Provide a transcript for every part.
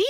be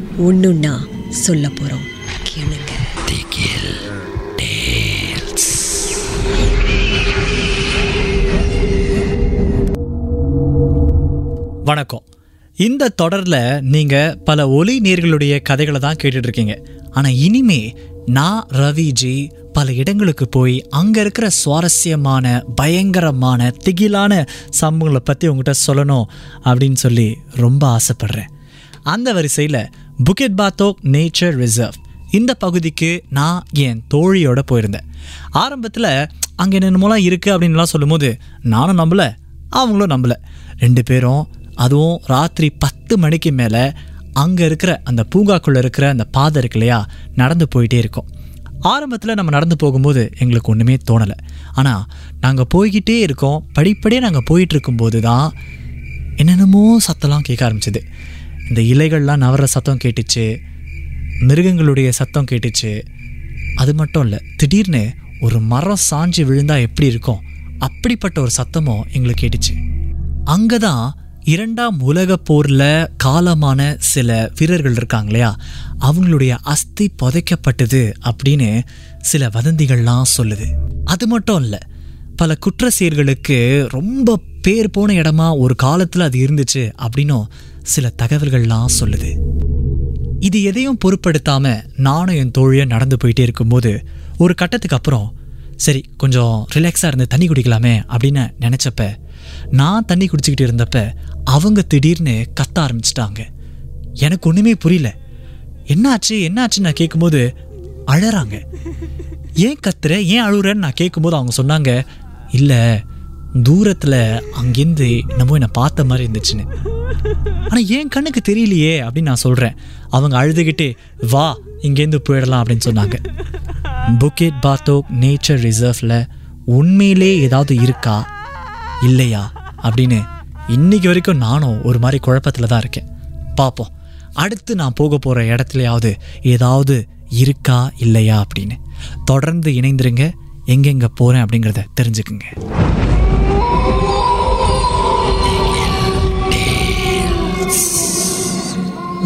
ஒண்ணுன்னா சொல்ல போறோம். கேளுங்க. வணக்கம். இந்த தொடரில் நீங்கள் பல ஒலி நேர்களுடைய கதைகளை தான் கேட்டுட்ருக்கீங்க. இருக்கீங்க இனிமே நான் ரவிஜி பல இடங்களுக்கு போய் அங்கே இருக்கிற சுவாரஸ்யமான பயங்கரமான திகிலான சம்பவங்களை பற்றி உங்ககிட்ட சொல்லணும் அப்படின்னு சொல்லி ரொம்ப ஆசைப்படுறேன். அந்த வரிசையில் புக்கெட் பாத்தோக் நேச்சர் ரிசர்வ் இந்த பகுதிக்கு நான் என் தோழியோட போயிருந்தேன். ஆரம்பத்தில் அங்கே என்னென்னமோலாம் இருக்குது அப்படின்லாம் சொல்லும்போது நானும் நம்பலை அவங்களும் நம்பல. ரெண்டு பேரும் அதுவும் ராத்திரி பத்து மணிக்கு மேலே அங்கே இருக்கிற அந்த பூங்காக்குள்ளே இருக்கிற அந்த பாதை இருக்கு இல்லையா நடந்து போயிட்டே இருக்கோம். ஆரம்பத்தில் நம்ம நடந்து போகும்போது எங்களுக்கு ஒன்றுமே தோணலை. ஆனால் நாங்கள் போய்கிட்டே இருக்கோம் படிப்படியே நாங்கள் போயிட்டு இருக்கும்போது தான் என்னென்னமோ சத்தம்லாம் கேட்க ஆரம்பிச்சது. இந்த இலைகள்லாம் நவர சத்தம் கேட்டுச்சு மிருகங்களுடைய சத்தம் கேட்டுச்சு. அது மட்டும் இல்லை திடீர்னு ஒரு மரம் சாஞ்சு விழுந்தா எப்படி இருக்கும்? அப்படிப்பட்ட ஒரு சத்தமும் எங்களுக்கு கேட்டுச்சு. அங்கே தான் இரண்டாம் உலக போரில் காலமான சில வீரர்கள் இருக்காங்க இல்லையா? அவங்களுடைய அஸ்தி புதைக்கப்பட்டது அப்படின்னு சில வதந்திகள்லாம் சொல்லுது. அது மட்டும் இல்லை பல குற்ற செயல்களுக்கு ரொம்ப பேர் போன இடமா ஒரு காலத்தில் அது இருந்துச்சு அப்படின்னும் சில தகவல்கள்லாம் சொல்லுது. இது எதையும் பொருட்படுத்தாம நானும் என் தோழியும் நடந்து போயிட்டே இருக்கும்போது ஒரு கட்டத்துக்கு அப்புறம் சரி கொஞ்சம் ரிலாக்ஸாக இருந்து தண்ணி குடிக்கலாமே அப்படின்னு நினச்சப்ப நான் தண்ணி குடிச்சிக்கிட்டு இருந்தப்ப அவங்க திடீர்னு கத்த ஆரம்பிச்சிட்டாங்க. எனக்கு ஒன்றுமே புரியல. என்னாச்சு? என்னாச்சுன்னு நான் கேட்கும்போது அழறாங்க. ஏன் கத்துற? ஏன் அழுகுறன்னு நான் கேட்கும்போது அவங்க சொன்னாங்க இல்லை தூரத்தில் அங்கேருந்து என்னமோ என்னை பார்த்த மாதிரி இருந்துச்சுன்னு. ஆனால் என் கண்ணுக்கு தெரியலையே அப்படின்னு நான் சொல்கிறேன் அவங்க அழுதுகிட்டே வா இங்கேருந்து போயிடலாம் அப்படின்னு சொன்னாங்க. புக்கெட் பாத்தோக் நேச்சர் ரிசர்வ்ல உண்மையிலே ஏதாவது இருக்கா? இல்லையா? அப்படின்னு இன்னைக்கு வரைக்கும் நானும் ஒரு மாதிரி குழப்பத்தில் தான் இருக்கேன். பார்ப்போம் அடுத்து நான் போக போகிற இடத்துலையாவது ஏதாவது இருக்கா இல்லையா அப்படின்னு. தொடர்ந்து இணைந்துருங்க. எங்கெங்கே போகிறேன் அப்படிங்கிறத தெரிஞ்சுக்குங்க.